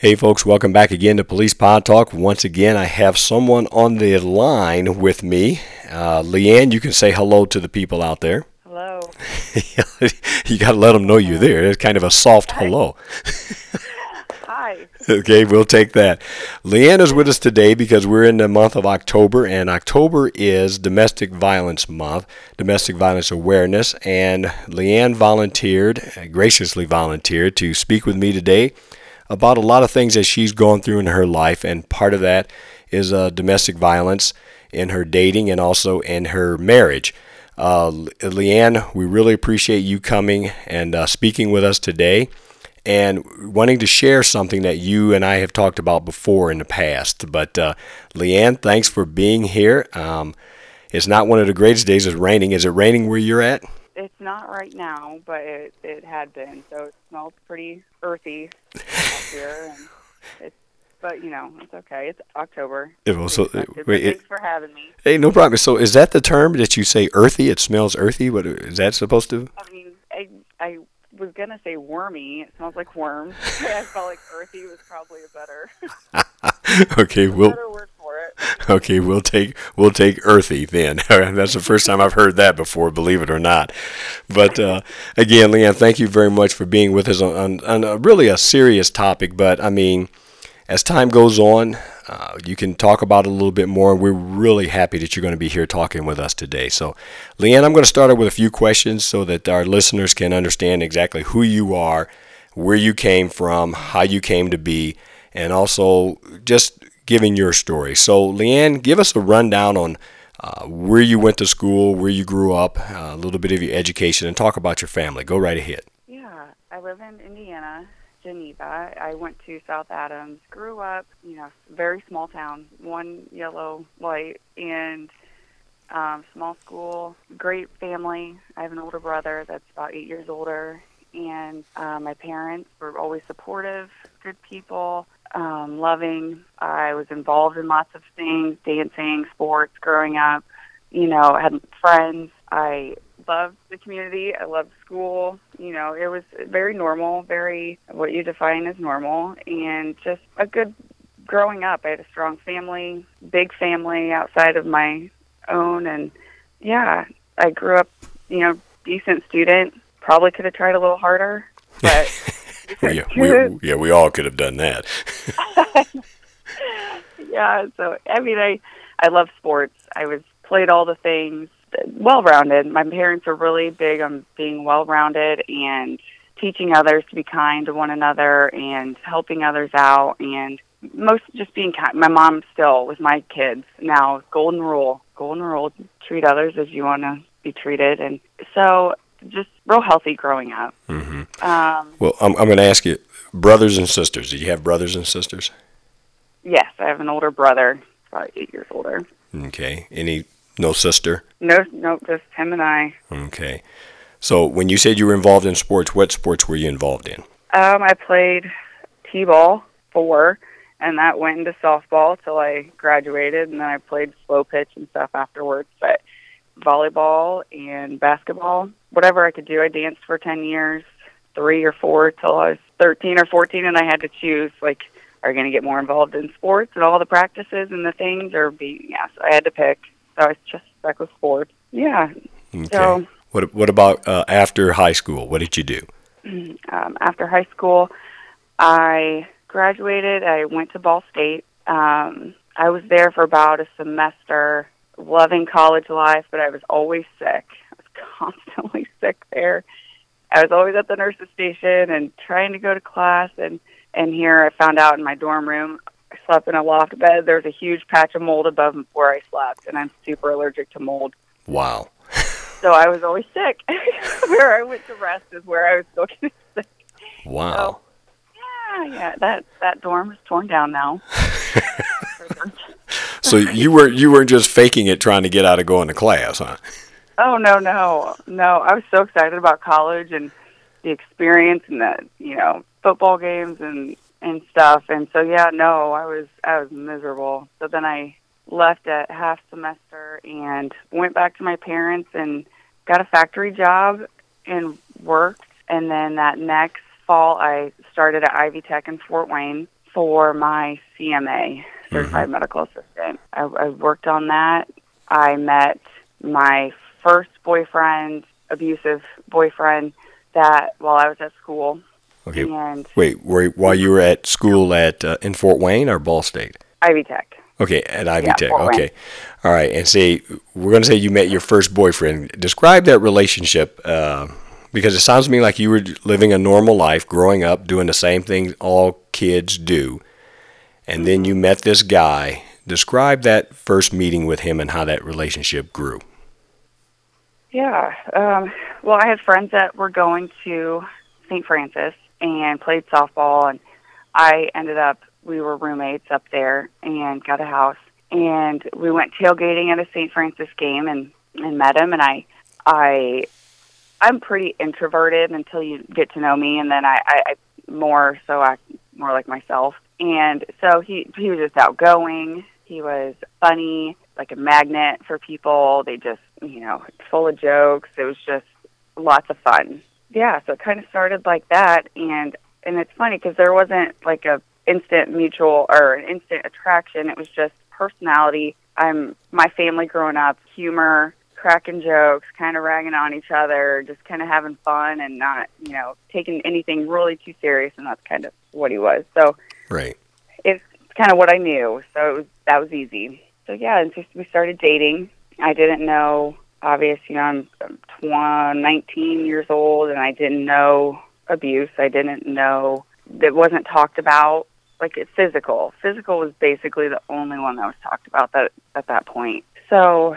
Hey, folks, welcome back again to Police Pod Talk. Once again, I have someone on the line with me. Uh, Leanne, you can say hello to the people out there. Hello. you got to let them know you're there. It's kind of a soft hello. Hi. Okay, we'll take that. Leanne is with us today because we're in the month of October, and October is Domestic Violence Month, Domestic Violence Awareness. And Leanne volunteered, graciously volunteered, to speak with me today about a lot of things that she's gone through in her life, and part of that is uh, domestic violence in her dating and also in her marriage. Uh, Leanne, we really appreciate you coming and uh, speaking with us today and wanting to share something that you and I have talked about before in the past. But uh, Leanne, thanks for being here. Um, it's not one of the greatest days. It's raining. Is it raining where you're at? It's not right now, but it it had been. So it smells pretty earthy out here, and it's. But you know, it's okay. It's October. It was so, Expected, wait, it- thanks for having me. Hey, no problem. So, is that the term that you say earthy? It smells earthy. What is that supposed to? I mean, I I was gonna say wormy. It smells like worms. I felt like earthy was probably a better okay, we'll better word it. okay, we'll take we'll take earthy then. That's the first time I've heard that before, believe it or not. But uh, again, Leanne, thank you very much for being with us on, on, on a really a serious topic. But I mean, as time goes on, uh, you can talk about it a little bit more. We're really happy that you're going to be here talking with us today. So, Leanne, I'm going to start out with a few questions so that our listeners can understand exactly who you are, where you came from, how you came to be, and also just giving your story. So, Leanne, give us a rundown on uh, where you went to school, where you grew up, uh, a little bit of your education, and talk about your family. Go right ahead. Yeah, I live in Indiana, Geneva. I went to South Adams, grew up, you know, very small town, one yellow light, and um, small school, great family. I have an older brother that's about eight years older, and uh, my parents were always supportive, good people, um, loving. I was involved in lots of things, dancing, sports, growing up. You know, I had friends. I loved the community. I loved school. You know, it was very normal, very what you define as normal, and just a good growing up. I had a strong family, big family outside of my own, and yeah, I grew up. You know, decent student. Probably could have tried a little harder, but yeah, we, yeah, we all could have done that. yeah. So I mean, I I love sports. I was played all the things, well rounded. My parents are really big on being well rounded and teaching others to be kind to one another and helping others out and most just being kind. My mom still with my kids now golden rule, golden rule: treat others as you want to be treated, and so just real healthy growing up. hmm Um, Well, I'm, I'm going to ask you, brothers and sisters. Do you have brothers and sisters? yes, I have an older brother, about eight years older. Okay. Any no sister? No, no, just him and I. Okay. So when you said you were involved in sports, what sports were you involved in? Um, I played t-ball four, and that went into softball till I graduated, and then I played slow pitch and stuff afterwards. But volleyball and basketball, whatever I could do. I danced for ten years, three or four till I was thirteen or fourteen, and I had to choose like, are you going to get more involved in sports and all the practices and the things, or be yeah? So I had to pick. So I was just stuck with sports. Yeah. Okay. So what what about uh, after high school? What did you do? um, after high school, I graduated. I went to Ball State. Um, I was there for about a semester, loving college life, but I was always sick. I was constantly sick there. I was always at the nurse's station and trying to go to class. And and here I found out in my dorm room, I slept in a loft bed. There's a huge patch of mold above where I slept, and I'm super allergic to mold. Wow. So I was always sick. where I went to rest is where I was still getting sick. Wow. Yeah, yeah. That that dorm is torn down now. so you were you weren't just faking it trying to get out of going to class, huh? Oh no, no, no! I was so excited about college and the experience and the you know football games and and stuff. And so yeah, no, I was I was miserable. So then I left at half semester and went back to my parents and got a factory job and worked. And then that next fall, I started at Ivy Tech in Fort Wayne for my CMA, Certified mm-hmm. Medical Assistant. I, I worked on that. I met my first boyfriend, abusive boyfriend, that while I was at school. Okay. And wait, were, while you were at school at uh, in Fort Wayne or Ball State? Ivy Tech. Okay, at Ivy yeah, Tech. Okay, all right. And say we're going to say you met your first boyfriend. Describe that relationship uh, because it sounds to me like you were living a normal life, growing up, doing the same thing all kids do, and then you met this guy. Describe that first meeting with him and how that relationship grew. Yeah. Um, well, I had friends that were going to St. Francis and played softball, and I ended up we were roommates up there and got a house, and we went tailgating at a St. Francis game and and met him, and I I I'm pretty introverted until you get to know me, and then I, I, I more so act more like myself. And so he he was just outgoing. He was funny, like a magnet for people. They just you know full of jokes. It was just lots of fun. Yeah, so it kind of started like that, and and it's funny because there wasn't like a instant mutual or an instant attraction. It was just personality. I'm my family growing up, humor, cracking jokes, kind of ragging on each other, just kind of having fun and not, you know, taking anything really too serious. And that's kind of what he was. So, right, it's kind of what I knew. So it was that was easy. So yeah, and so we started dating. I didn't know. obviously, you know, I'm, I'm 19 years old, and I didn't know abuse. I didn't know that wasn't talked about like it's physical. Physical was basically the only one that was talked about that at that point. So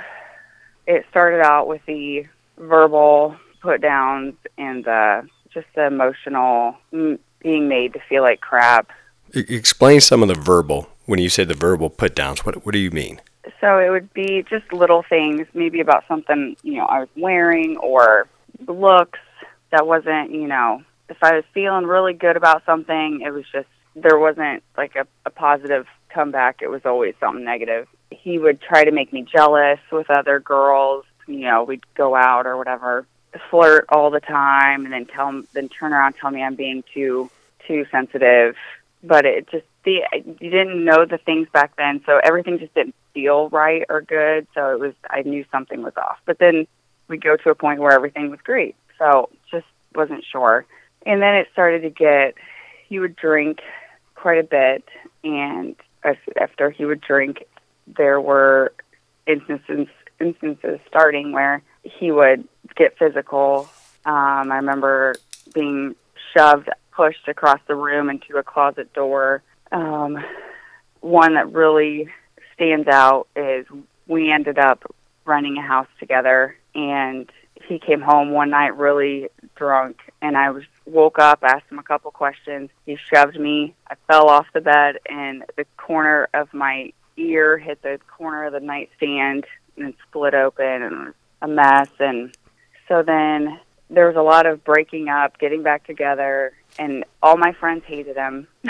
it started out with the verbal put downs and the just the emotional mm, being made to feel like crap. Explain some of the verbal when you say the verbal put downs. What what do you mean? So it would be just little things, maybe about something you know I was wearing or looks that wasn't you know if I was feeling really good about something, it was just there wasn't like a, a positive comeback. It was always something negative. He would try to make me jealous with other girls. You know, we'd go out or whatever, flirt all the time, and then tell then turn around tell me I'm being too too sensitive. But it just the you didn't know the things back then, so everything just didn't feel right or good. So it was I knew something was off. But then we go to a point where everything was great. So just wasn't sure. And then it started to get he would drink quite a bit, and after he would drink, there were instances instances starting where he would get physical. Um, I remember being shoved, pushed across the room into a closet door. Um, one that really stands out is we ended up running a house together, and he came home one night really drunk, and I was woke up, asked him a couple questions. He shoved me. I fell off the bed, and the corner of my ear hit the corner of the nightstand and split open, and a mess. And so then there was a lot of breaking up, getting back together, and all my friends hated him.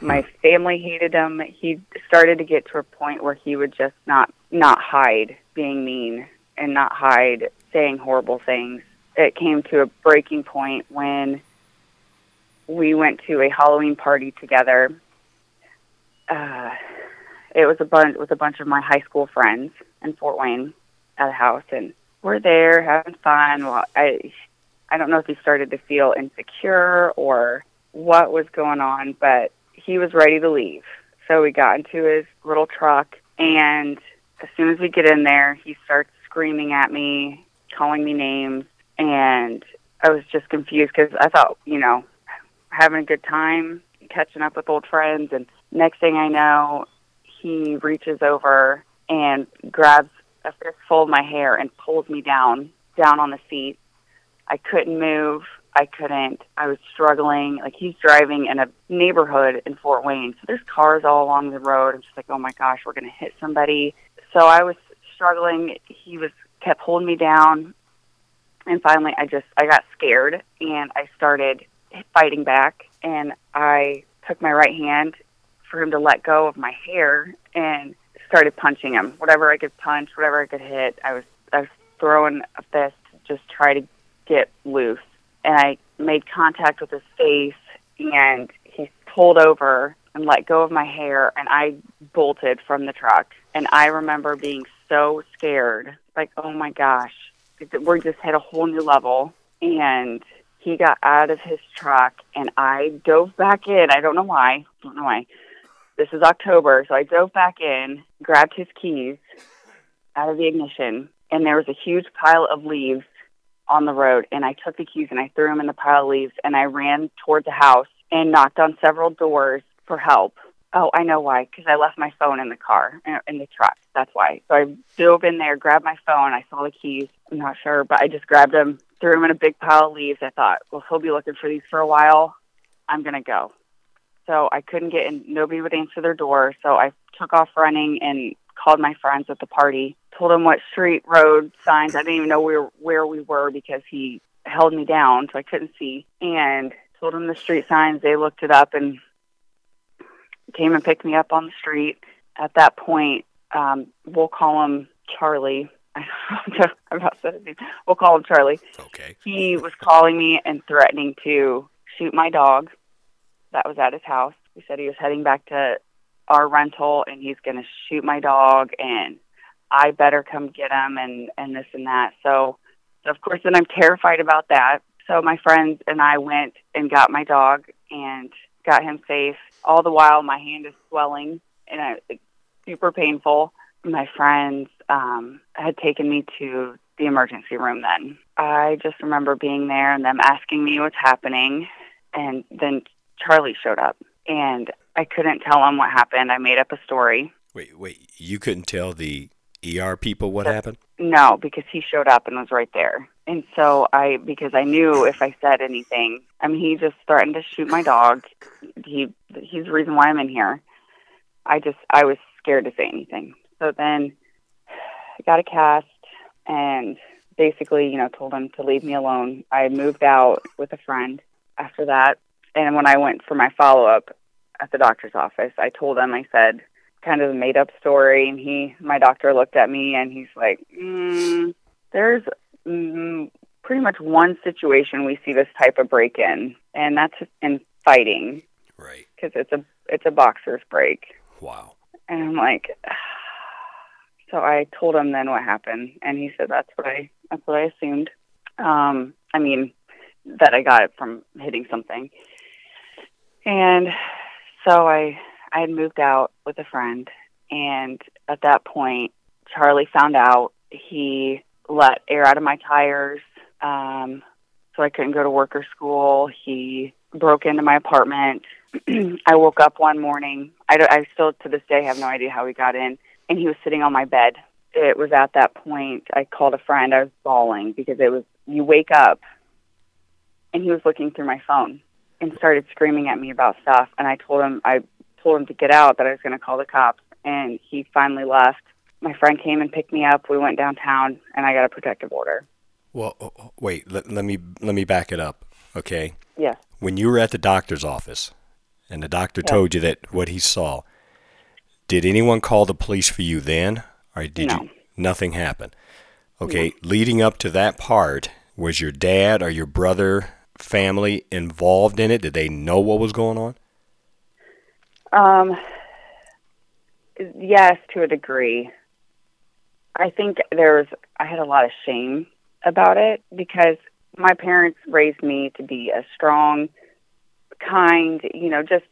my family hated him. He started to get to a point where he would just not not hide being mean and not hide saying horrible things it came to a breaking point when we went to a Halloween party together. Uh, it was a bunch with a bunch of my high school friends in Fort Wayne at a house, and we're there having fun. Well, I I don't know if he started to feel insecure or what was going on, but he was ready to leave. So we got into his little truck, and as soon as we get in there, he starts screaming at me, calling me names, and I was just confused because I thought, you know, having a good time, catching up with old friends, and next thing I know, he reaches over and grabs a fistful of my hair and pulls me down, down on the seat. I couldn't move. I couldn't. I was struggling. Like he's driving in a neighborhood in Fort Wayne, so there's cars all along the road. I'm just like, oh my gosh, we're gonna hit somebody. So I was struggling. He was kept holding me down, and finally, I just I got scared and I started fighting back. And I took my right hand for him to let go of my hair and started punching him. Whatever I could punch, whatever I could hit, I was I was throwing a fist, just try to get loose. And I made contact with his face, and he pulled over and let go of my hair, and I bolted from the truck. And I remember being so scared, like, oh my gosh, we just hit a whole new level. And he got out of his truck, and I dove back in. I don't know why. I don't know why. This is October, so I dove back in, grabbed his keys out of the ignition, and there was a huge pile of leaves on the road. And I took the keys and I threw them in the pile of leaves, and I ran toward the house and knocked on several doors for help. Oh, I know why. Because I left my phone in the car, in the truck. That's why. So I dove in there, grabbed my phone. I saw the keys. I'm not sure, but I just grabbed them, threw them in a big pile of leaves. I thought, well, he'll be looking for these for a while. I'm going to go so I couldn't get in. Nobody would answer their door, so I took off running and called my friends at the party. Told them what street, road, signs. I didn't even know where where we were because he held me down, so I couldn't see. And told them the street signs. They looked it up and came and picked me up on the street. At that point, um, we'll call him Charlie. I'm about to We'll call him Charlie. Okay. He was calling me and threatening to shoot my dog that was at his house. He said he was heading back to our rental and he's going to shoot my dog and I better come get him and and this and that. So, of course then I'm terrified about that. So my friends and I went and got my dog and got him safe. All the while my hand is swelling and I, it's super painful. My friends um had taken me to the emergency room then. I just remember being there and them asking me what's happening and then Charlie showed up, and I couldn't tell him what happened. I made up a story. Wait, wait, you couldn't tell the ER people what happened? No, because he showed up and was right there. And so I, because I knew if I said anything, I mean, he just threatened to shoot my dog. He, he's the reason why I'm in here. I just, I was scared to say anything. So then I got a cast and basically, you know, told him to leave me alone. I moved out with a friend after that and when I went for my follow up at the doctor's office, I told him, I said, kind of a made up story. And he, my doctor looked at me and he's like, mm, there's mm, pretty much one situation we see this type of break in, and that's in fighting. Right. Because it's a, it's a boxer's break. Wow. And I'm like, so I told him then what happened, and he said that's what I that's what I assumed. Um, I mean, that I got it from hitting something. And so I I had moved out with a friend, and at that point, Charlie found out. He let air out of my tires, um, so I couldn't go to work or school. He broke into my apartment. I woke up one morning. I, I still to this day have no idea how he got in, and he was sitting on my bed. It was at that point I called a friend. I was bawling because it was you wake up, and he was looking through my phone and started screaming at me about stuff. And I told him I told him to get out that I was going to call the cops. And he finally left. My friend came and picked me up. We went downtown, and I got a protective order. Well, oh, wait. Let, let me let me back it up. Okay. Yes. When you were at the doctor's office, and the doctor yes. told you that what he saw, did anyone call the police for you then, or did no. you? Nothing happened. Okay. No. Leading up to that part, was your dad or your brother family involved in it? Did they know what was going on? Um, yes, to a degree. I think there was, I had a lot of shame about it because my parents raised me to be a strong, kind, you know, just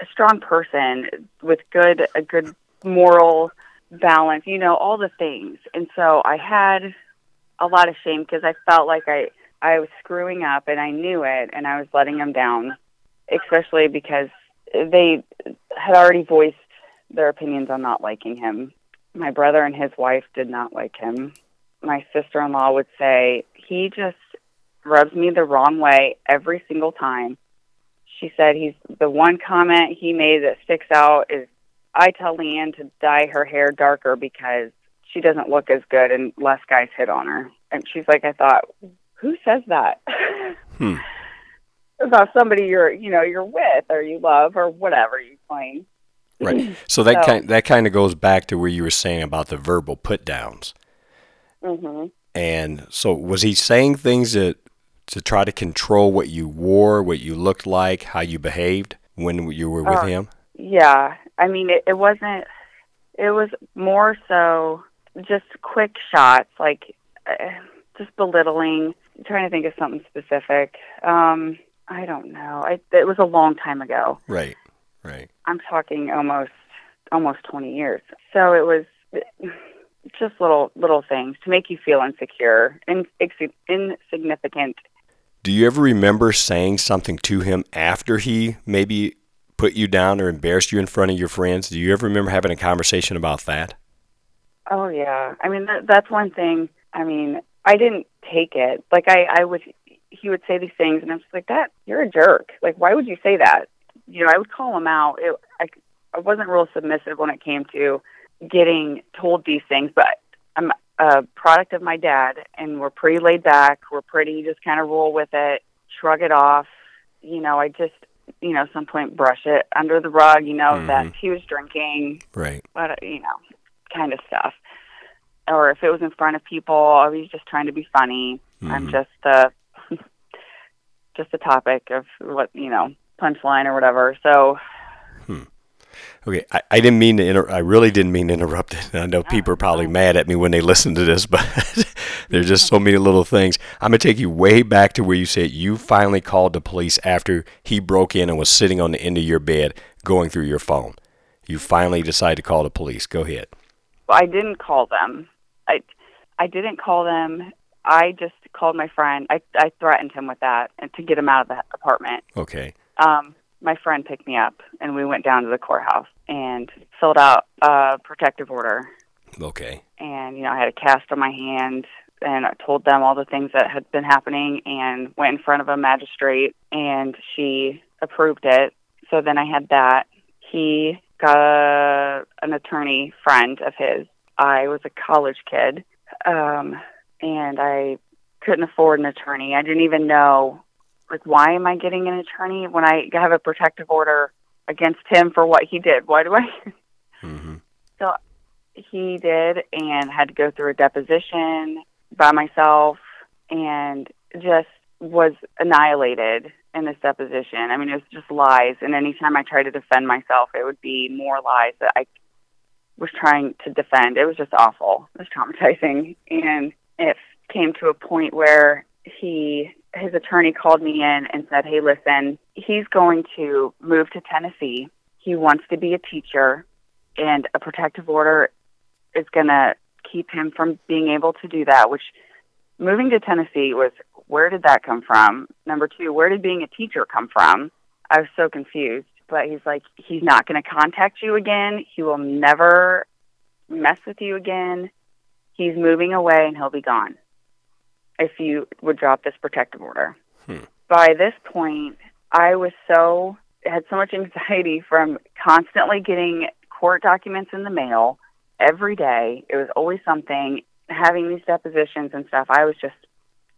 a strong person with good, a good moral balance, you know, all the things. And so I had a lot of shame because I felt like I, I was screwing up and I knew it and I was letting them down, especially because they had already voiced their opinions on not liking him. My brother and his wife did not like him. My sister in law would say he just rubs me the wrong way every single time. She said he's the one comment he made that sticks out is I tell Leanne to dye her hair darker because she doesn't look as good and less guys hit on her. And she's like, I thought, who says that? Hmm. About somebody you're, you know, you're with or you love or whatever you claim. Right. So that So- kind that kind of goes back to where you were saying about the verbal put downs. Mm-hmm. And so was he saying things that to try to control what you wore, what you looked like, how you behaved when you were with Oh. him? Yeah, I mean, it, it wasn't. It was more so just quick shots, like uh, just belittling. Trying to think of something specific. Um, I don't know. I, it was a long time ago. Right. Right. I'm talking almost almost 20 years. So it was just little little things to make you feel insecure and insignificant. Do you ever remember saying something to him after he maybe put you down or embarrassed you in front of your friends? Do you ever remember having a conversation about that? Oh yeah. I mean that, that's one thing. I mean, I didn't take it. Like I I would he would say these things and I'm just like that you're a jerk. Like why would you say that? You know, I would call him out. It, I I wasn't real submissive when it came to getting told these things, but I'm a product of my dad and we're pretty laid back. We're pretty just kind of roll with it, shrug it off. You know, I just you know, some point brush it under the rug, you know, that Mhm. he was drinking, Right. but you know, kind of stuff. Or if it was in front of people, I was just trying to be funny. I'm Mhm. just uh just a topic of what you know, punchline or whatever. So Okay, I, I didn't mean to inter- I really didn't mean to interrupt it. I know people are probably mad at me when they listen to this, but there's just so many little things. I'm gonna take you way back to where you said you finally called the police after he broke in and was sitting on the end of your bed going through your phone. You finally decided to call the police. Go ahead. Well, I didn't call them. I didn't call them. I just called my friend. I I threatened him with that and to get him out of the apartment. Okay. um, my friend picked me up and we went down to the courthouse and filled out a protective order. Okay. And, you know, I had a cast on my hand and I told them all the things that had been happening and went in front of a magistrate and she approved it. So then I had that. He got a, an attorney friend of his. I was a college kid um, and I couldn't afford an attorney. I didn't even know like why am I getting an attorney when I have a protective order against him for what he did? Why do I? hmm he did and had to go through a deposition by myself and just was annihilated in this deposition. I mean, it was just lies. And anytime I tried to defend myself, it would be more lies that I was trying to defend. It was just awful. It was traumatizing. And it came to a point where he his attorney called me in and said, "Hey, listen, he's going to move to Tennessee. He wants to be a teacher, and a protective order is going to keep him from being able to do that." Which moving to Tennessee was where did that come from? Number two, where did being a teacher come from? I was so confused. But he's like, he's not going to contact you again. He will never mess with you again. He's moving away and he'll be gone if you would drop this protective order. Hmm. By this point, I was so had so much anxiety from constantly getting court documents in the mail every day. It was always something having these depositions and stuff. I was just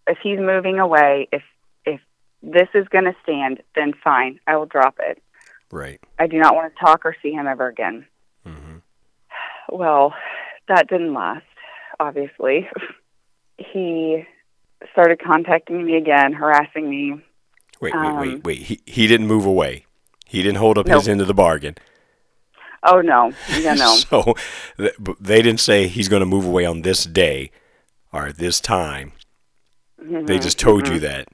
if he's moving away, if if this is going to stand, then fine, I will drop it. Right. I do not want to talk or see him ever again. Mm-hmm. Well, that didn't last, obviously. he started contacting me again, harassing me. Wait, wait, Um, wait, wait. He he didn't move away. He didn't hold up his end of the bargain. Oh no, yeah, no. so th- they didn't say he's going to move away on this day or this time. They Mhm, just told mhm. you that.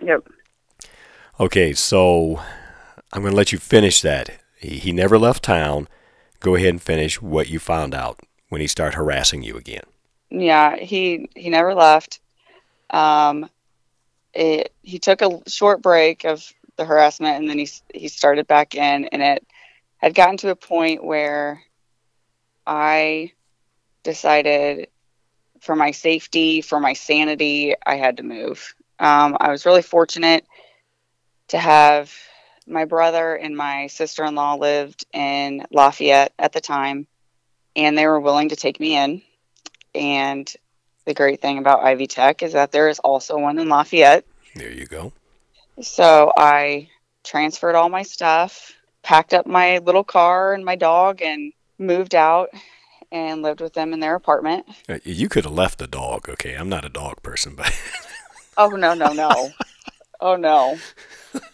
Yep. Okay, so I'm going to let you finish that. He, he never left town. Go ahead and finish what you found out when he started harassing you again. Yeah, he he never left. Um, it he took a short break of the harassment, and then he he started back in, and it had gotten to a point where I decided, for my safety, for my sanity, I had to move. Um, I was really fortunate to have my brother and my sister in law lived in Lafayette at the time, and they were willing to take me in. And the great thing about Ivy Tech is that there is also one in Lafayette. There you go. So I transferred all my stuff, packed up my little car and my dog, and moved out and lived with them in their apartment. Uh, You could have left the dog. Okay, I'm not a dog person, but Oh no no no! oh no!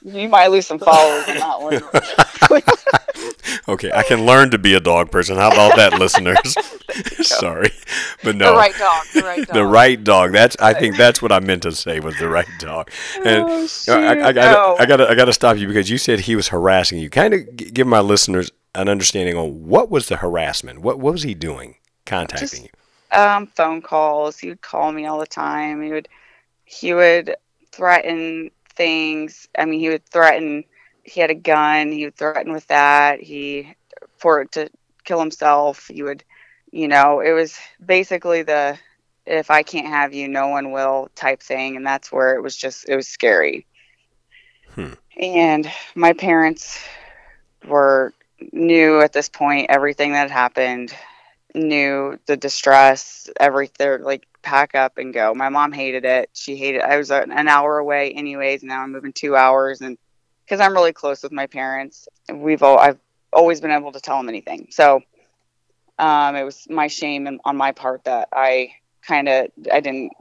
You might lose some followers on that one. okay, I can learn to be a dog person. How about that, listeners? Sorry, but no. The right dog. The right dog. The right dog. That's. I think that's what I meant to say was the right dog. And Oh, I, I, I, gotta, no. I gotta, I gotta stop you because you said he was harassing you. Kind of give my listeners an understanding on what was the harassment. What, what was he doing? Contacting Just- you. um, phone calls. He would call me all the time. He would he would threaten things. I mean, he would threaten. He had a gun. He would threaten with that. He for it to kill himself. He would, you know, it was basically the if I can't have you, no one will type thing, and that's where it was just it was scary. Hmm. And my parents were knew at this point everything that happened knew the distress, everything, like pack up and go. My mom hated it. She hated. I was an hour away, anyways. Now I'm moving two hours, and because I'm really close with my parents, we've all I've always been able to tell them anything. So um, it was my shame and, on my part that I kind of I didn't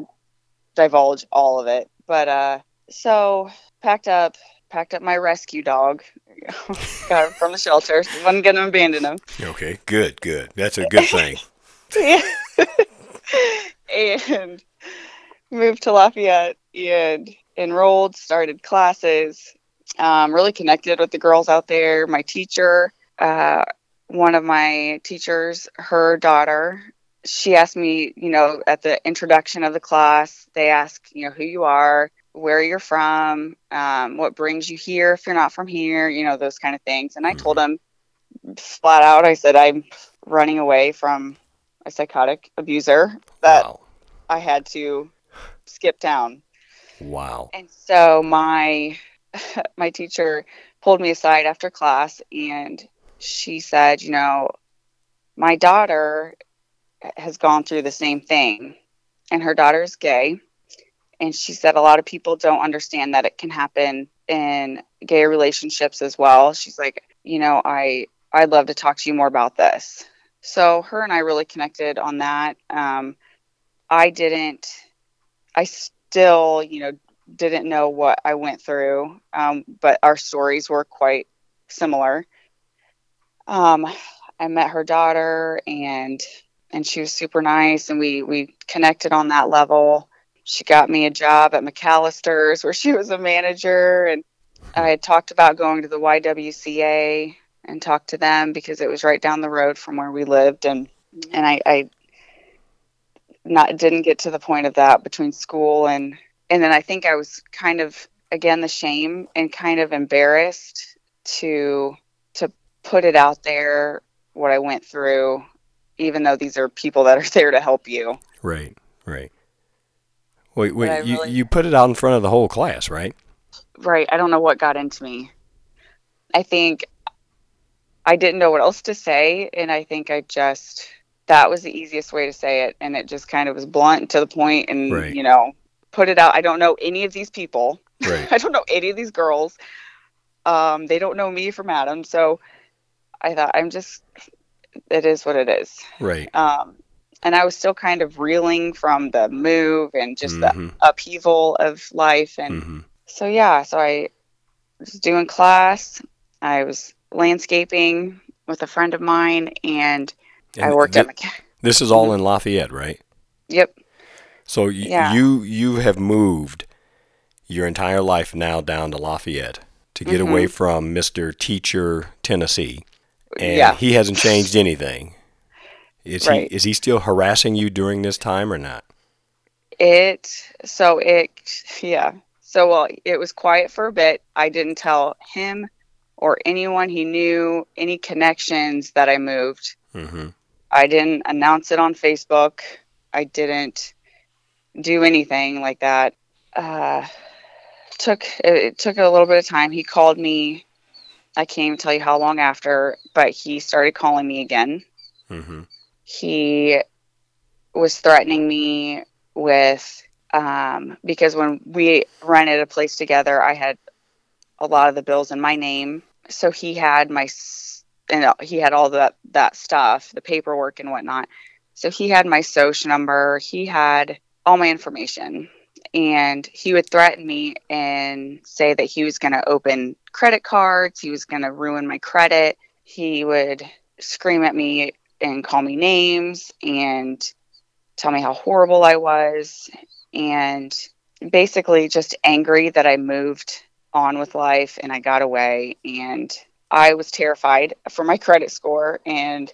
divulge all of it. But uh, so packed up, packed up my rescue dog. Got him from the shelter. wasn't gonna abandon him. Okay, good, good. That's a good thing. and moved to Lafayette and enrolled, started classes, um, really connected with the girls out there. My teacher, uh, one of my teachers, her daughter, she asked me, you know, at the introduction of the class, they ask, you know, who you are, where you're from, um, what brings you here if you're not from here, you know, those kind of things. And I told them flat out, I said, I'm running away from a psychotic abuser that Wow, I had to skip town. wow. And so my my teacher pulled me aside after class and she said, you know, my daughter has gone through the same thing and her daughter is gay and she said a lot of people don't understand that it can happen in gay relationships as well. She's like, you know, I I'd love to talk to you more about this. So her and I really connected on that. Um, I didn't. I still, you know, didn't know what I went through, um, but our stories were quite similar. Um, I met her daughter, and and she was super nice, and we we connected on that level. She got me a job at McAlister's, where she was a manager, and I had talked about going to the YWCA and talked to them because it was right down the road from where we lived, and and I, I not didn't get to the point of that between school and and then I think I was kind of again the shame and kind of embarrassed to to put it out there what I went through even though these are people that are there to help you. Right, right. Wait, wait. You, really- you put it out in front of the whole class, right? Right, I don't know what got into me. I think I didn't know what else to say and I think I just that was the easiest way to say it and it just kind of was blunt to the point and Right. you know put it out. I don't know any of these people. Right. I don't know any of these girls. Um, they don't know me from Adam. So I thought I'm just, it is what it is. right. Um, and I was still kind of reeling from the move and just Mhm. the upheaval of life. And hmm so, yeah, so I was doing class. I was landscaping with a friend of mine and, I worked at McKa- This is all in Lafayette, right? Yep. So y- Yeah. you you have moved your entire life now down to Lafayette to get Mm-hmm. away from Mr. Teacher Tennessee, and yeah. he hasn't changed anything. Is Right. he is he still harassing you during this time or not? It so it yeah. So well, it was quiet for a bit. I didn't tell him or anyone he knew any connections that I moved. hmm I didn't announce it on Facebook. I didn't do anything like that. uh, took it took a little bit of time. He called me. I can't even tell you how long after, but he started calling me again. Mm-hmm. He was threatening me with um, because when we rented a place together, I had a lot of the bills in my name. So he had my and uh, he had all that that stuff, the paperwork and whatnot. So he had my social number. He had all my information and he would threaten me and say that he was going to open credit cards, he was going to ruin my credit. He would scream at me and call me names and tell me how horrible I was and basically just angry that I moved on with life and I got away and I was terrified for my credit score and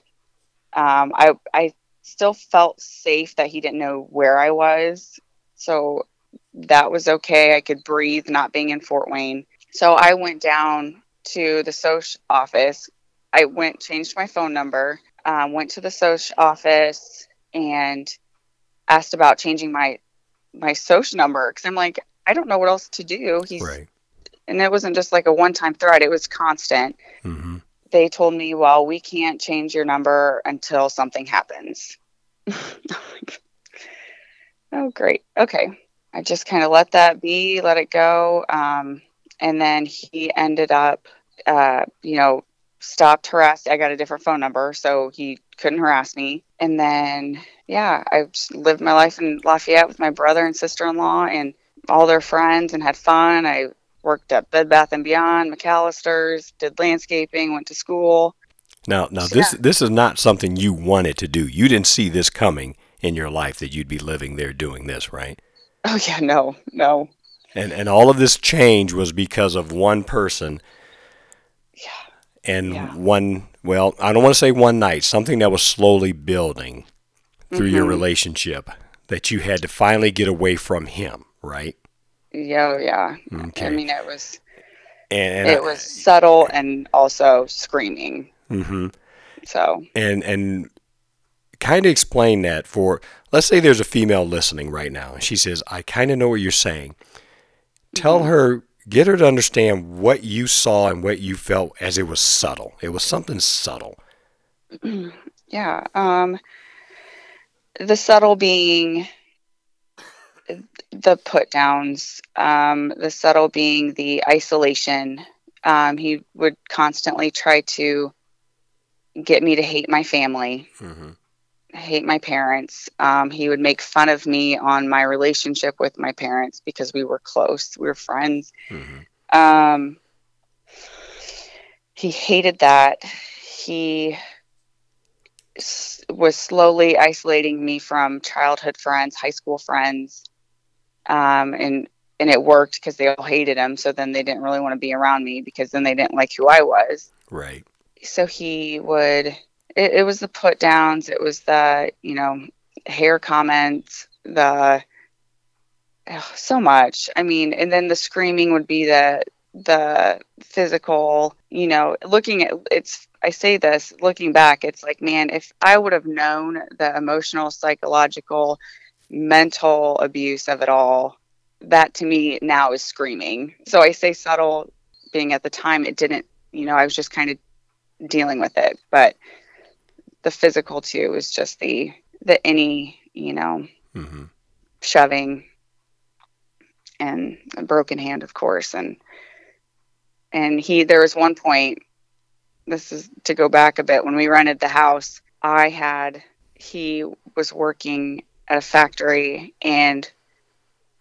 um, I I still felt safe that he didn't know where I was. So that was okay. I could breathe not being in Fort Wayne. So I went down to the social office. I went, changed my phone number, um, went to the social office and asked about changing my my social number because I'm like, I don't know what else to do. He's Right. And it wasn't just like a one time threat; it was constant. Mm-hmm. They told me, "Well, we can't change your number until something happens." oh, great. Okay, I just kind of let that be, let it go, um, and then he ended up, uh, you know, stopped harassing. I got a different phone number, so he couldn't harass me. And then, yeah, I lived my life in Lafayette with my brother and sister in law and all their friends and had fun. I worked at Bed Bath and Beyond, McAlister's, did landscaping, went to school. Now, now So, this yeah. this is not something you wanted to do. You didn't see this coming in your life that you'd be living there doing this, right? Oh yeah, no, no. And and all of this change was because of one person Yeah. and Yeah. one well, I don't want to say one night, something that was slowly building through your Mhm. relationship that you had to finally get away from him, right? Yeah, yeah. Okay. I mean, it was and, it was subtle and also screaming. hmm So and and kind of explain that for let's say there's a female listening right now and she says i kind of know what you're saying tell Mhm. her get her to understand what you saw and what you felt as it was subtle it was something subtle yeah, um, the subtle being the put downs, um, the subtle being the isolation. Um, he would constantly try to get me to hate my family, mm-hmm. hate my parents. Um, he would make fun of me on my relationship with my parents because we were close, we were friends. Mm-hmm. Um, he hated that. He s- was slowly isolating me from childhood friends, high school friends, um, and and it worked because they all hated him. So then they didn't really want to be around me because then they didn't like who I was. right So he would. It, it was the put downs. It was the you know hair comments. The oh, so much. I mean, and then the screaming would be the the physical. You know, looking at it's. I say this looking back. It's like, man, if I would have known the emotional, psychological, mental abuse of it all, that to me now is screaming. So I say subtle, being at the time it didn't. You know, I was just kind of dealing with it, but the physical too is just the the any you know mm-hmm. shoving and a broken hand of course and and he there was one point this is to go back a bit when we rented the house i had he was working at a factory and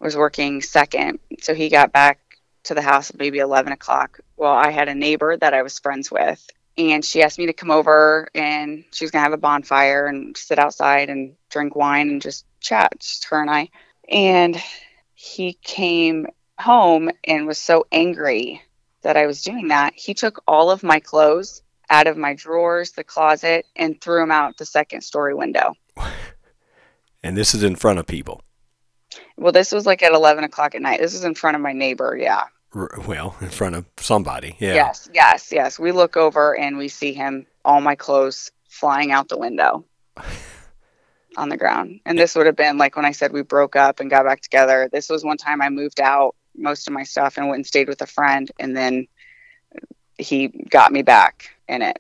was working second so he got back to the house at maybe 11 o'clock well i had a neighbor that i was friends with and she asked me to come over and she was going to have a bonfire and sit outside and drink wine and just chat just her and i and he came home and was so angry that I was doing that. He took all of my clothes out of my drawers, the closet, and threw them out the second story window. and this is in front of people Well, this was like at 11 o'clock at night. This is in front of my neighbor. Yeah. R- well in front of somebody yeah Yes. Yes. Yes. We look over and we see him, all my clothes flying out the window. on the ground. And this would have been like when I said we broke up and got back together. This was one time I moved out most of my stuff and went and stayed with a friend, and then he got me back in it.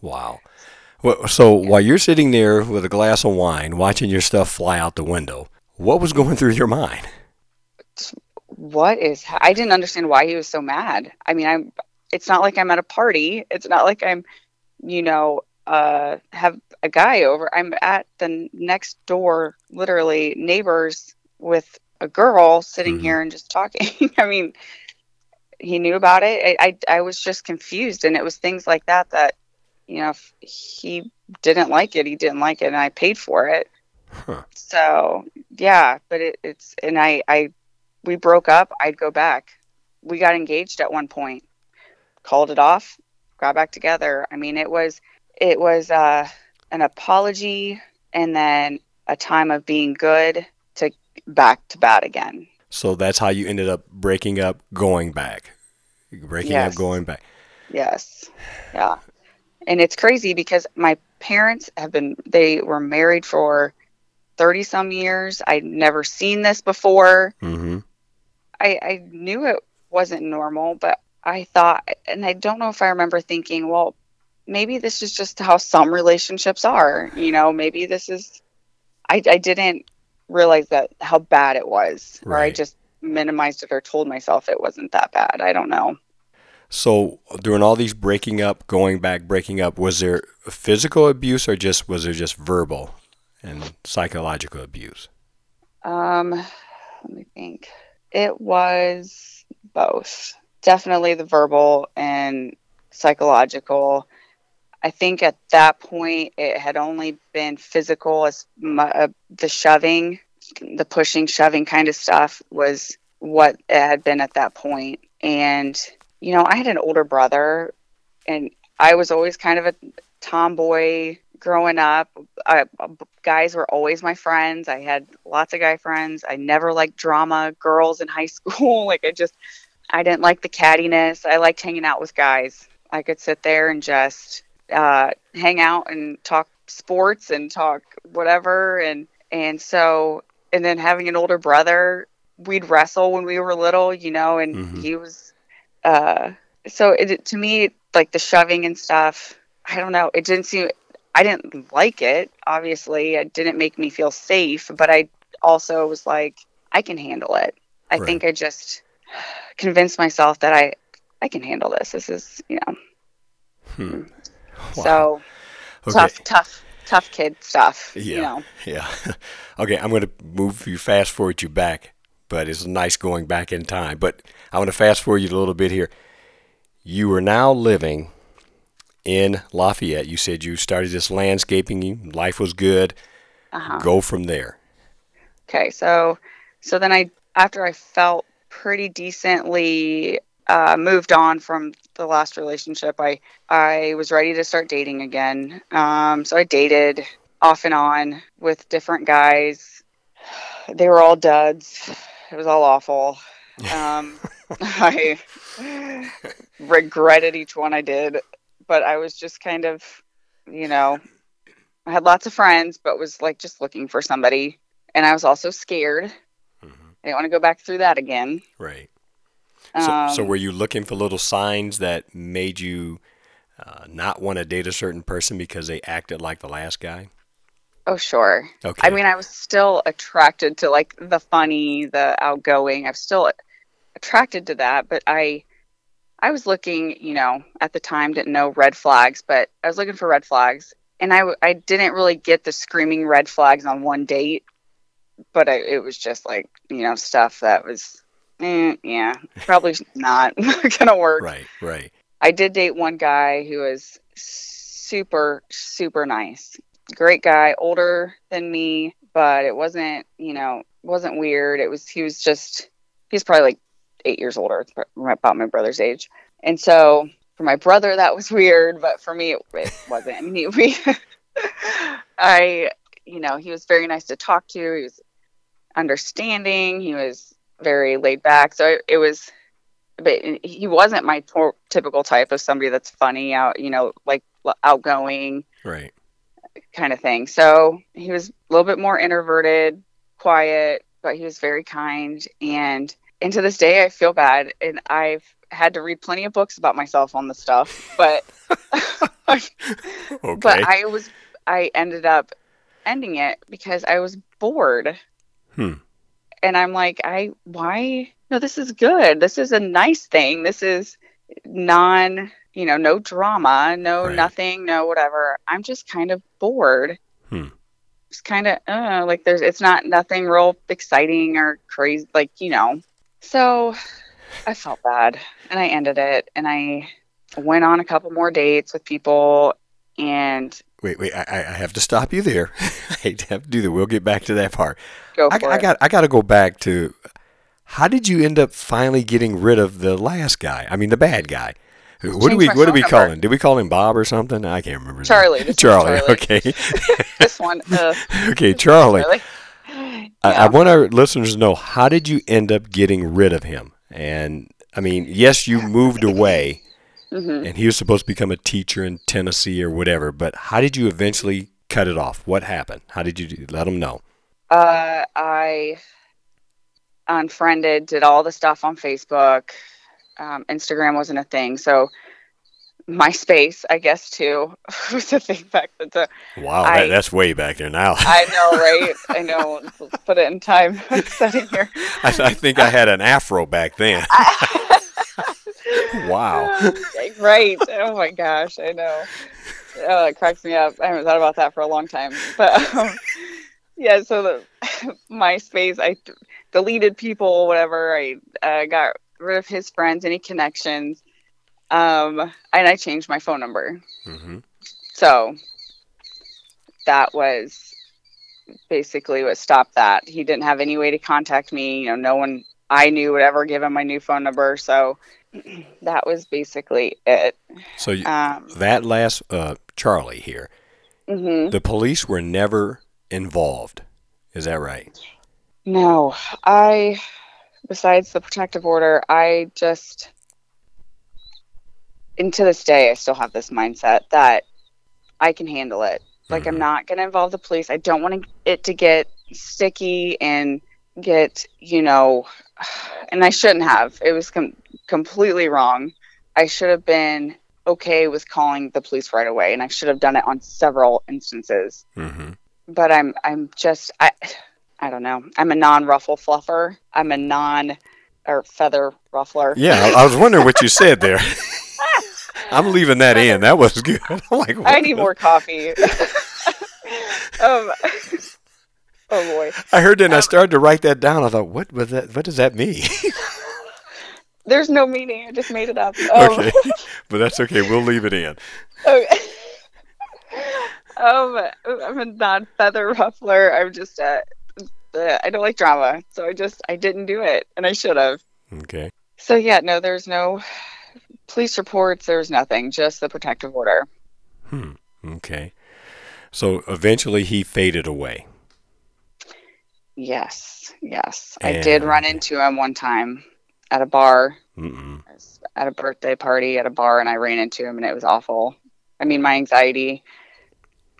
Wow. Well, so while you're sitting there with a glass of wine, watching your stuff fly out the window, what was going through your mind? What is? I didn't understand why he was so mad. I mean, I'm. It's not like I'm at a party. It's not like I'm, you know, uh, have a guy over. I'm at the next door, literally neighbors with a girl sitting Mhm. here and just talking. I mean, he knew about it. I, I I was just confused, and it was things like that that, you know, if he didn't like it. He didn't like it, and I paid for it. Huh. So yeah, but it, it's and I I we broke up. I'd go back. We got engaged at one point. Called it off. Got back together. I mean, it was it was uh, an apology and then a time of being good to back to bad again. So that's how you ended up breaking up, going back. Breaking Yes. up, going back. Yes. Yeah. And it's crazy because my parents have been, they were married for 30 some years. I'd never seen this before. Mm-hmm. I, I knew it wasn't normal, but I thought, and I don't know if I remember thinking, well, maybe this is just how some relationships are. You know, maybe this is, I, I didn't realize that how bad it was, or I just minimized it or told myself it wasn't that bad. I don't know. So during all these breaking up, going back, breaking up, was there physical abuse or just was there just verbal and psychological abuse? Um, let me think. It was both. Definitely the verbal and psychological. I think at that point it had only been physical as mu- uh, the shoving, the pushing, shoving kind of stuff was what it had been at that point. And, you know, I had an older brother and I was always kind of a tomboy growing up. I, guys were always my friends. I had lots of guy friends. I never liked drama, girls in high school. like I just, I didn't like the cattiness. I liked hanging out with guys. I could sit there and just uh, hang out and talk sports and talk whatever. And and so and then having an older brother, we'd wrestle when we were little, you know, and Mhm. he was. Uh, so it to me like the shoving and stuff. I don't know. It didn't seem. I didn't like it. Obviously, it didn't make me feel safe. But I also was like, I can handle it. I Right. think I just convinced myself that I I can handle this. This is you know. Hmm. Wow. So Okay. tough, tough, tough kid stuff. Yeah. You know. Yeah. okay, I'm going to move you fast forward you back, but it's nice going back in time. But I want to fast forward you a little bit here. You are now living in Lafayette. You said you started this landscaping, life was good. Uh-huh. Go from there. Okay, so so then I after I felt pretty decently uh, moved on from the last relationship, I I was ready to start dating again. Um, so I dated off and on with different guys. They were all duds. It was all awful. Um, I regretted each one I did, but I was just kind of, you know, I had lots of friends, but was like just looking for somebody and I was also scared. Mhm. I didn't want to go back through that again. Right. So, so Um, were you looking for little signs that made you uh, not want to date a certain person because they acted like the last guy? Oh, sure. Okay. I mean, I was still attracted to like the funny, the outgoing. I was still attracted to that, but I, I was looking, you know, at the time didn't know red flags, but I was looking for red flags, and I, I didn't really get the screaming red flags on one date, but I, it was just like you know stuff that was, eh, yeah, probably not gonna work. right, right. I did date one guy who was super, super nice. Great guy, older than me, but it wasn't, you know, wasn't weird. It was, he was just, he's probably like eight years older, about my brother's age. And so for my brother, that was weird, but for me, it, it wasn't. I mean, we, I, you know, he was very nice to talk to. He was understanding. He was very laid back. So it, it was, but he wasn't my tor- typical type of somebody that's funny out, you know, like outgoing, Right. Kind of thing. So he was a little bit more introverted, quiet, but he was very kind. And and to this day, I feel bad, and I've had to read plenty of books about myself on this stuff, but Okay. but I was I ended up ending it because I was bored. Hmm. And I'm like, I why no, this is good. This is a nice thing. This is non, you know, no drama, no Right. nothing, no whatever. I'm just kind of bored. Hmm. It's kind of uh, like there's it's not nothing real exciting or crazy like, you know. So I felt bad and I ended it and I went on a couple more dates with people and Wait, wait. I, I I have to stop you there. I hate to have to do that. We'll get back to that part. go I, for I it. got I got to go back to how did you end up finally getting rid of the last guy? I mean, the bad guy. What do we what do we call him? Did we call him Bob or something? I can't remember. Charlie. name. This is Charlie. Charlie. Okay. this one. Uh, okay, Charlie. Charlie. I, Yeah. I want our listeners to know how did you end up getting rid of him? And I mean, yes, you moved away, Mhm. and he was supposed to become a teacher in Tennessee or whatever. But how did you eventually cut it off? What happened? How did you do, let him know? Uh, I unfriended, did all the stuff on Facebook. Um, Instagram wasn't a thing, so MySpace, I guess, too, was a thing back then. So Wow, I- that, that's way back there now. I know, right? I know. Let's put it in time setting here. I, I think I had an afro back then. wow. right. Oh my gosh, I know. Oh, it cracks me up. I haven't thought about that for a long time. But um, yeah, so the MySpace, I deleted people, whatever. I uh, got rid of his friends, any connections, um, and I changed my phone number. hmm So that was basically what stopped that. He didn't have any way to contact me. You know, no one I knew would ever give him my new phone number. So that was basically it. So you, Um, that last uh, Charlie here, mhm. the police were never involved. Is that right? No, I, besides the protective order, I just, and to this day, I still have this mindset that I can handle it. Like, I'm Mhm. not going to involve the police. I don't want it to get sticky and get, you know, and I shouldn't have. It was com- completely wrong. I should have been okay with calling the police right away, and I should have done it on several instances hmm but I'm I'm just I I don't know. I'm a non-ruffle fluffer. I'm a non or feather ruffler. Yeah, I, I was wondering what you said there. I'm leaving that in. That was good. I'm like, I need more coffee. um, oh boy. I heard that and I Um, started to write that down. I thought, what was that? What does that mean? There's no meaning. I just made it up. Um, okay, but that's okay. We'll leave it in. okay. um, I'm a non-feather ruffler. I'm just uh, uh, I don't like drama, so I just I didn't do it, and I should have. Okay. So yeah, no, there's no police reports. There's nothing. Just the protective order. Hmm. Okay. So eventually he faded away. Yes, yes. I did run into him one time at a bar. At a birthday party at a bar, and I ran into him, and it was awful. I mean, my anxiety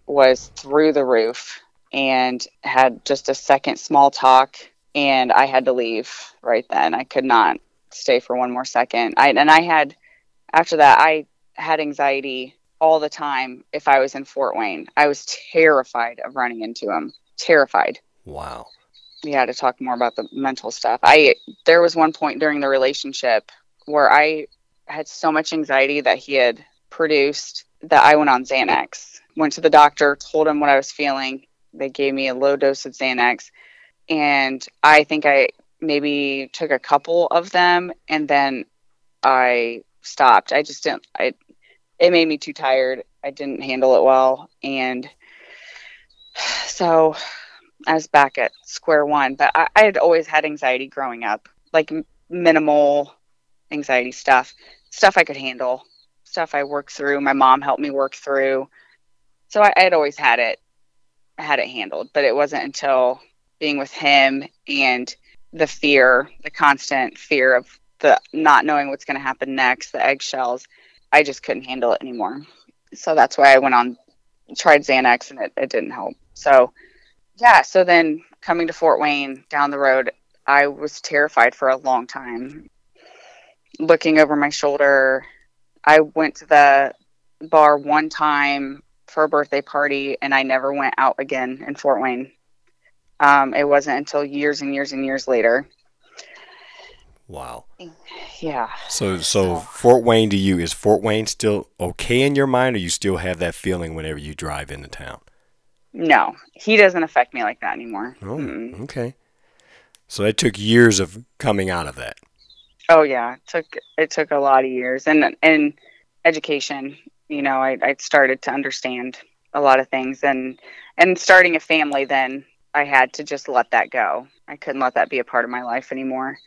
was through the roof and had just a second small talk, and I had to leave right then. I could not stay for one more second. I, and I had, after that, I had anxiety all the time if I was in Fort Wayne. I was terrified of running into him, terrified Wow. yeah to talk more about the mental stuff i there was one point during the relationship where i had so much anxiety that he had produced that i went on xanax went to the doctor told him what i was feeling they gave me a low dose of xanax and i think i maybe took a couple of them and then i stopped i just didn't i it made me too tired i didn't handle it well and so I was back at square one, but I, I had always had anxiety growing up, like minimal anxiety stuff, stuff I could handle, stuff I worked through. My mom helped me work through. So I, had always had it, had it handled, but it wasn't until being with him and the fear, the constant fear of the not knowing what's going to happen next, the eggshells, I just couldn't handle it anymore. So that's why I went on tried Xanax and it, it didn't help. So, yeah. So then coming to Fort Wayne down the road, I was terrified for a long time. Looking over my shoulder, I went to the bar one time for a birthday party and I never went out again in Fort Wayne. Um, it wasn't until years and years and years later. Wow. Yeah. So, so Fort Wayne to you is Fort Wayne still okay in your mind, or you still have that feeling whenever you drive into town? No, he doesn't affect me like that anymore. Oh, Mm-mm. okay. So it took years of coming out of that. Oh yeah, it took it took a lot of years and and education. You know, I I started to understand a lot of things and and starting a family. Then I had to just let that go. I couldn't let that be a part of my life anymore.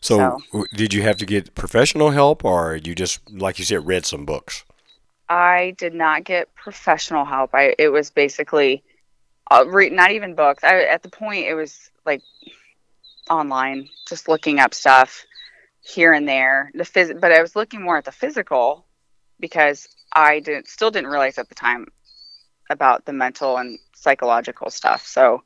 So, So- did you have to get professional help, or you just, like you said, read some books? I did not get professional help. I it was basically uh, re- not even books. I at the point it was like online, just looking up stuff here and there. The phys- but I was looking more at the physical because I didn't still didn't realize at the time about the mental and psychological stuff. So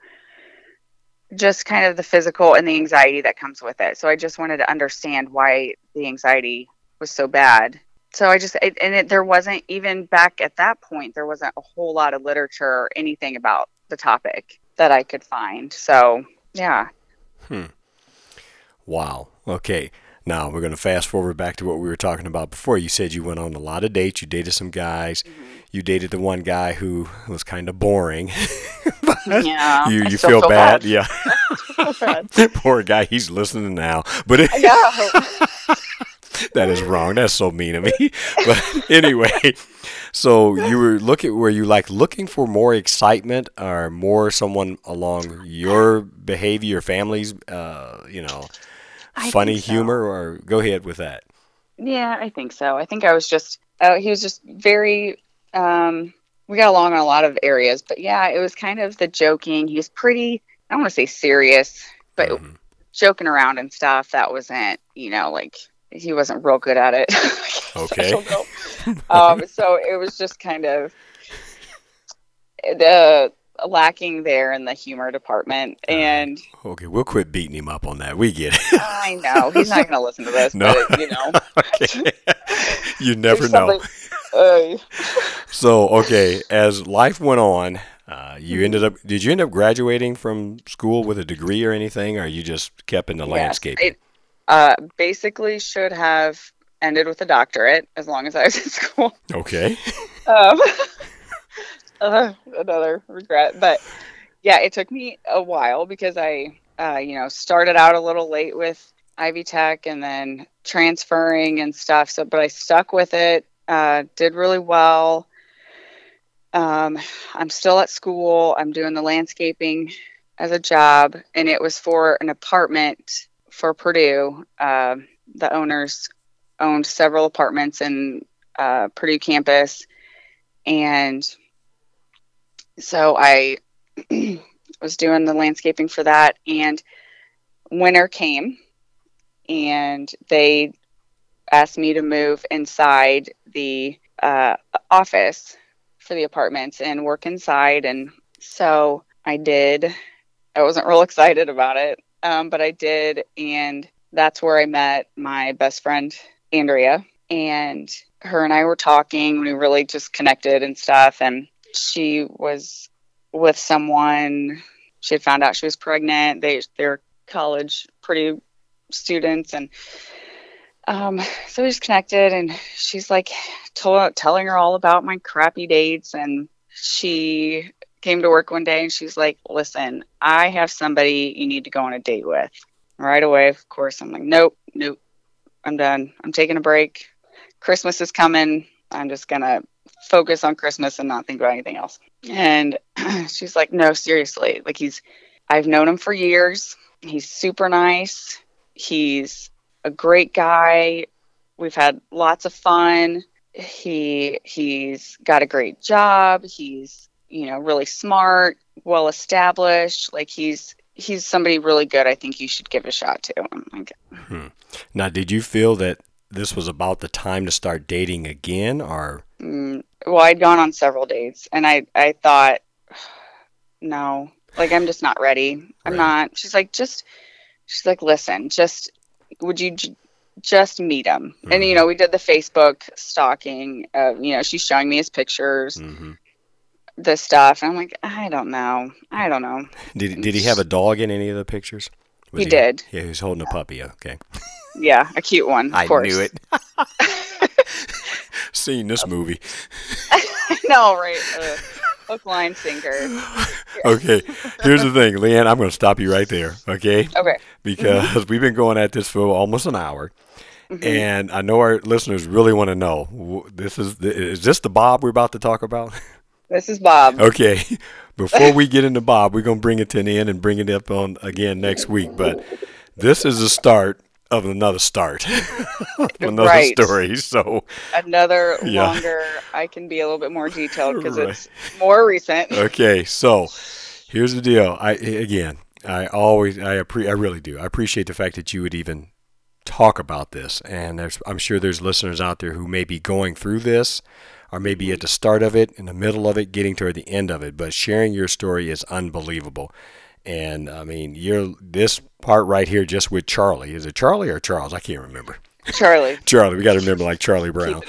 just kind of the physical and the anxiety that comes with it. So I just wanted to understand why the anxiety was so bad so I just it, and it, there wasn't even back at that point there wasn't a whole lot of literature or anything about the topic that I could find. So yeah, Hmm. Wow. Okay. Now we're going to fast forward back to what we were talking about before. You said you went on a lot of dates. You dated some guys. Mm-hmm. You dated the one guy who was kind of boring. yeah. you you still feel, bad? bad. Yeah. Feel bad. Poor guy. He's listening now. But it, yeah. that is wrong. That's so mean of me. But anyway, so you were looking were you like looking for more excitement or more someone along your behavior, your family's uh, you know, I funny so. humor or go ahead with that. Yeah, I think so. I think I was just uh, he was just very um we got along in a lot of areas, but yeah, it was kind of the joking. He was pretty I don't want to say serious, but Mhm. joking around and stuff that wasn't, you know, like he wasn't real good at it. I guess. I Okay. um so it was just kind of the lacking there in the humor department and Okay, we'll quit beating him up on that. We get it. I know he's not going to listen to this, No. but you know, okay. you never know. uh, So, okay, as life went on, uh, Mm-hmm. you ended up. Did you end up graduating from school with a degree or anything, or you just kept in the Yes, landscaping? It uh, basically should have ended with a doctorate as long as I was in school. okay. Um, uh, another regret, but yeah, it took me a while because I, uh, you know, started out a little late with Ivy Tech and then transferring and stuff. So, but I stuck with it. Uh, did really well. Um, I'm still at school. I'm doing the landscaping as a job, and it was for an apartment for Purdue. Um the owners owned several apartments in uh, Purdue campus, and so I was doing the landscaping for that. And winter came, and they asked me to move inside the uh, office for the apartments and work inside. And so I did. I wasn't real excited about it, um, but I did. And that's where I met my best friend, Andrea. And her and I were talking. We really just connected and stuff. And she was with someone. She had found out she was pregnant. They, they're college pretty students. And um, so we just connected. And she's like, telling her all about my crappy dates. And she came to work one day and she's like, listen, I have somebody you need to go on a date with right away. Of course, I'm like, nope, nope, I'm done. I'm taking a break. Christmas is coming. I'm just gonna focus on Christmas and not think about anything else. And she's like, no, seriously. Like he's, I've known him for years. He's super nice. He's a great guy. We've had lots of fun. He he's got a great job. He's you know really smart, well established. Like he's he's somebody really good. I think you should give a shot to. I'm like, Now, did you feel that this was about the time to start dating again, or mm, well, I'd gone on several dates, and I I thought, no, like I'm just not ready. I'm Right. not. She's like, just, she's like, listen, just, would you j- just meet him? And you Mhm. know, we did the Facebook stalking. Uh, you know, she's showing me his pictures, hmm the stuff, and I'm like, I don't know, I don't know. Did he- did he have a dog in any of the pictures? He did. Yeah, he was holding a puppy. Okay, Yeah, a cute one. Of I course. knew it. Seen this movie. no, right? Uh, hook, line, sinker. Okay, here's the thing, Leanne. I'm going to stop you right there. Okay, Okay. because we've been going at this for almost an hour. Mhm. And I know our listeners really want to know. This is is this the Bob we're about to talk about? This is Bob. Okay. Before we get into Bob, we're gonna bring it to an end and bring it up on again next week. But this is the start of another start, another Right. story. So Another Yeah. longer. I can be a little bit more detailed because Right. it's more recent. okay, so here's the deal. I again, I always, I appre- I really do. I appreciate the fact that you would even talk about this, and there's, I'm sure there's listeners out there who may be going through this, or maybe at mm-hmm. the start of it, in the middle of it, getting toward the end of it. But sharing your story is unbelievable. And I mean, you're this part right here, just with Charlie. Is it Charlie or Charles? I can't remember. Charlie. Charlie. We got to remember like Charlie Brown.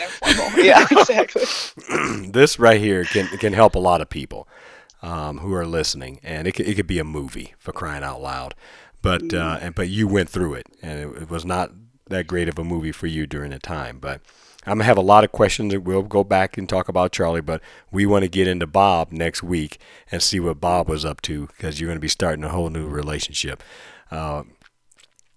Yeah, exactly. this right here can can help a lot of people um, who are listening, and it could, it could be a movie for crying out loud. But uh, and but you went through it, and it, it was not that great of a movie for you during the time. But I'm gonna have a lot of questions, and we'll go back and talk about Charlie. But we want to get into Bob next week and see what Bob was up to, because you're gonna be starting a whole new relationship. Uh,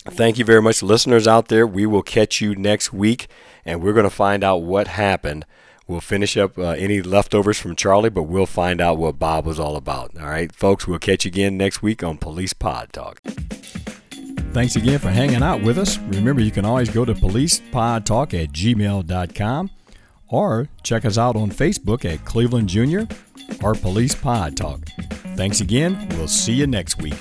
Thank you very much, listeners out there. We will catch you next week, and we're going to find out what happened. We'll finish up uh, any leftovers from Charlie, but we'll find out what Bob was all about. All right, folks, we'll catch you again next week on Police Pod Talk. Thanks again for hanging out with us. Remember, you can always go to policepodtalk at gmail.com or check us out on Facebook at Cleveland Junior or Police Pod Talk. Thanks again. We'll see you next week.